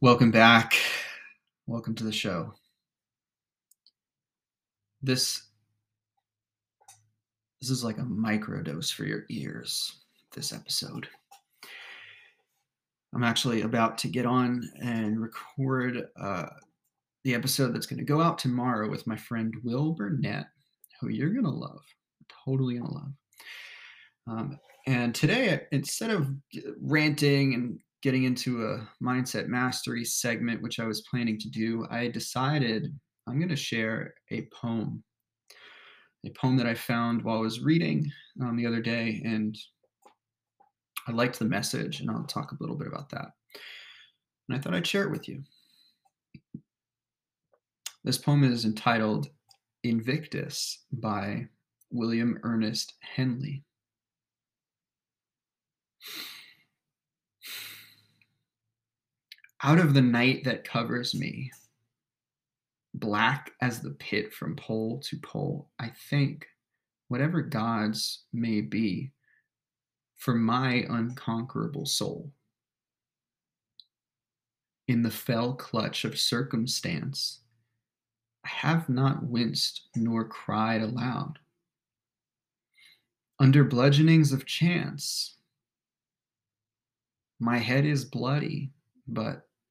Welcome back. Welcome to the show. This this is like a microdose for your ears. This episode. I'm actually about to get on and record uh, the episode that's going to go out tomorrow with my friend Will Burnett, who you're going to love, totally going to love. Um, and today, instead of ranting and getting into a mindset mastery segment, which I was planning to do, I decided I'm going to share a poem. A poem that I found while I was reading um, the other day, and I liked the message, and I'll talk a little bit about that. And I thought I'd share it with you. This poem is entitled Invictus by William Ernest Henley. Out of the night that covers me, black as the pit from pole to pole, I think, whatever gods may be, for my unconquerable soul. In the fell clutch of circumstance, I have not winced nor cried aloud. Under bludgeonings of chance, my head is bloody, but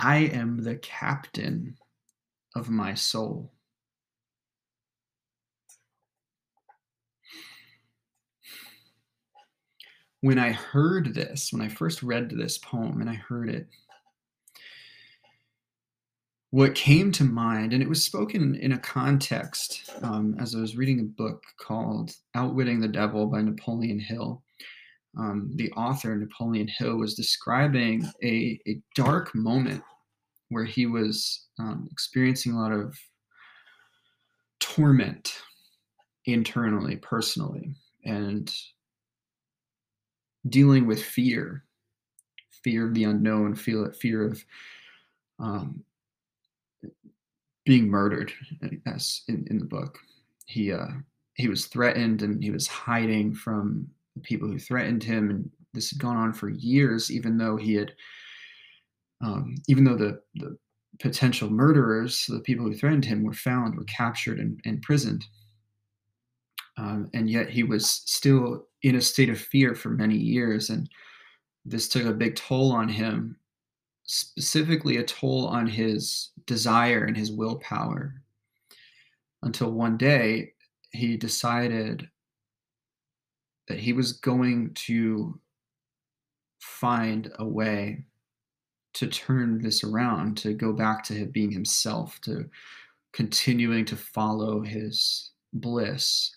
I am the captain of my soul. When I heard this, when I first read this poem and I heard it, what came to mind, and it was spoken in a context um, as I was reading a book called Outwitting the Devil by Napoleon Hill. Um, the author, Napoleon Hill, was describing a, a dark moment where he was um, experiencing a lot of torment internally, personally, and dealing with fear fear of the unknown, fear of um, being murdered as in, in the book. He uh he was threatened and he was hiding from the people who threatened him and this had gone on for years even though he had um, even though the the potential murderers the people who threatened him were found were captured and, imprisoned um, and yet he was still in a state of fear for many years and this took a big toll on him specifically a toll on his desire and his willpower until one day he decided that he was going to find a way to turn this around, to go back to being himself, to continuing to follow his bliss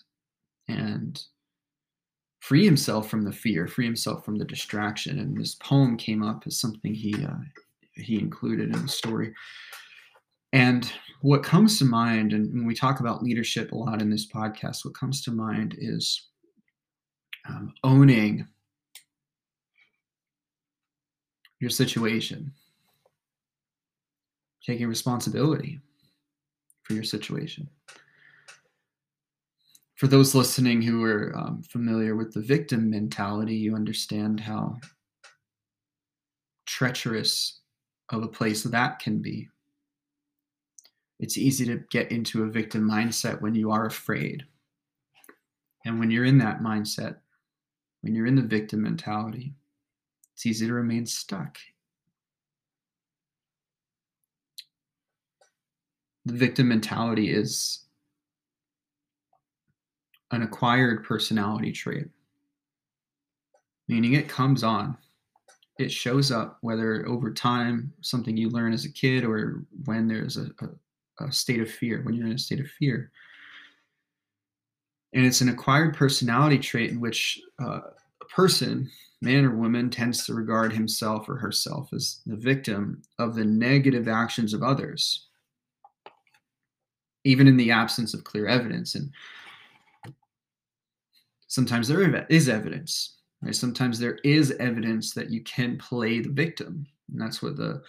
and free himself from the fear, free himself from the distraction. And this poem came up as something he uh, he included in the story. And what comes to mind, and when we talk about leadership a lot in this podcast, what comes to mind is um, owning your situation, taking responsibility for your situation. For those listening who are um, familiar with the victim mentality, you understand how treacherous of a place that can be. It's easy to get into a victim mindset when you are afraid. And when you're in that mindset, when you're in the victim mentality, it's easy to remain stuck. The victim mentality is an acquired personality trait, meaning it comes on it shows up whether over time something you learn as a kid or when there's a, a, a, state of fear when you're in a state of fear and it's an acquired personality trait in which uh, a person man or woman tends to regard himself or herself as the victim of the negative actions of others, even in the absence of clear evidence. And sometimes there is evidence. Right? Sometimes there is evidence that you can play the victim. And that's what the,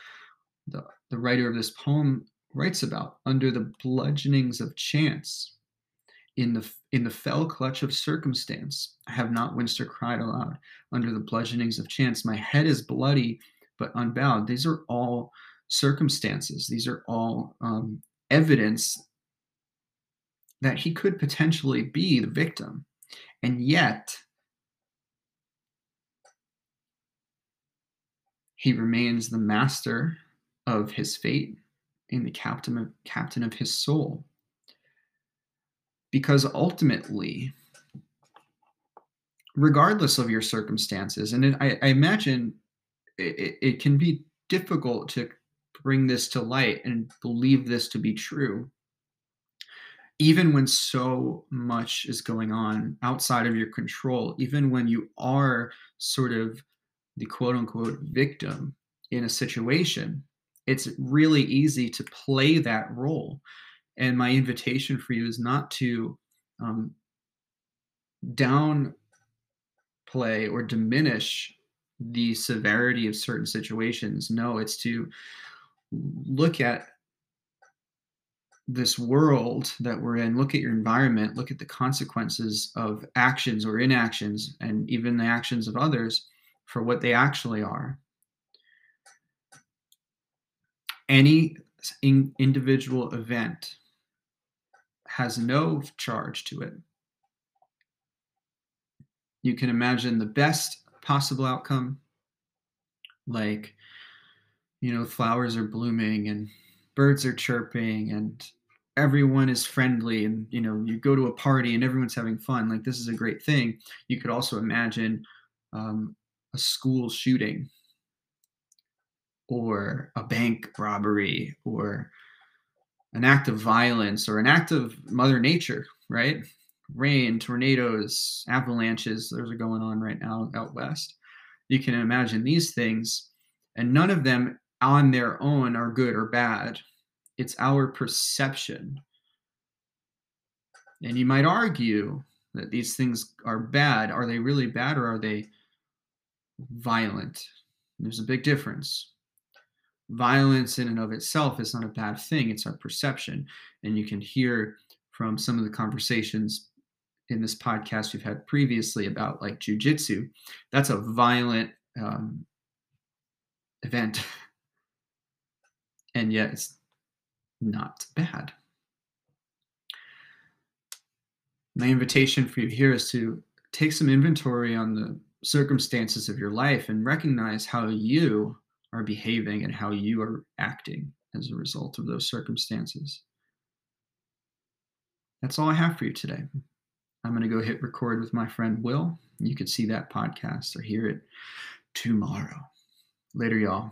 the, the writer of this poem writes about under the bludgeonings of chance in the in the fell clutch of circumstance i have not winced or cried aloud under the bludgeonings of chance. My head is bloody but unbowed. These are all circumstances. These are all um, evidence that he could potentially be the victim. And yet he remains the master of his fate and the captain of captain of his soul because ultimately regardless of your circumstances and it, I, I, imagine it, it can be difficult to bring this to light and believe this to be true even when so much is going on outside of your control even when you are sort of the quote unquote victim in a situation it's really easy to play that role and my invitation for you is not to um, downplay or diminish the severity of certain situations. No, it's to look at this world that we're in, look at your environment, look at the consequences of actions or inactions, and even the actions of others for what they actually are. Any in individual event has no charge to it. You can imagine the best possible outcome, like, you know, flowers are blooming and birds are chirping and everyone is friendly and you know you go to a party and everyone's having fun like this is a great thing you could also imagine um, a school shooting or a bank robbery or an act of violence or an act of mother nature right? Rain tornadoes avalanches those are going on right now out west. You can imagine these things and none of them on their own are good or bad. It's our perception. And you might argue that these things are bad. Are they really bad or are they violent? There's a big difference violence in and of itself is not a bad thing it's our perception. And you can hear from some of the conversations in this podcast we've had previously about like jujitsu. That's a violent um, event. And yet it's not bad. My invitation for you here is to take some inventory on the circumstances of your life and recognize how you are behaving and how you are acting as a result of those circumstances. That's all I have for you today. I'm going to go hit record with my friend Will. You can see that podcast or hear it tomorrow. Later, y'all.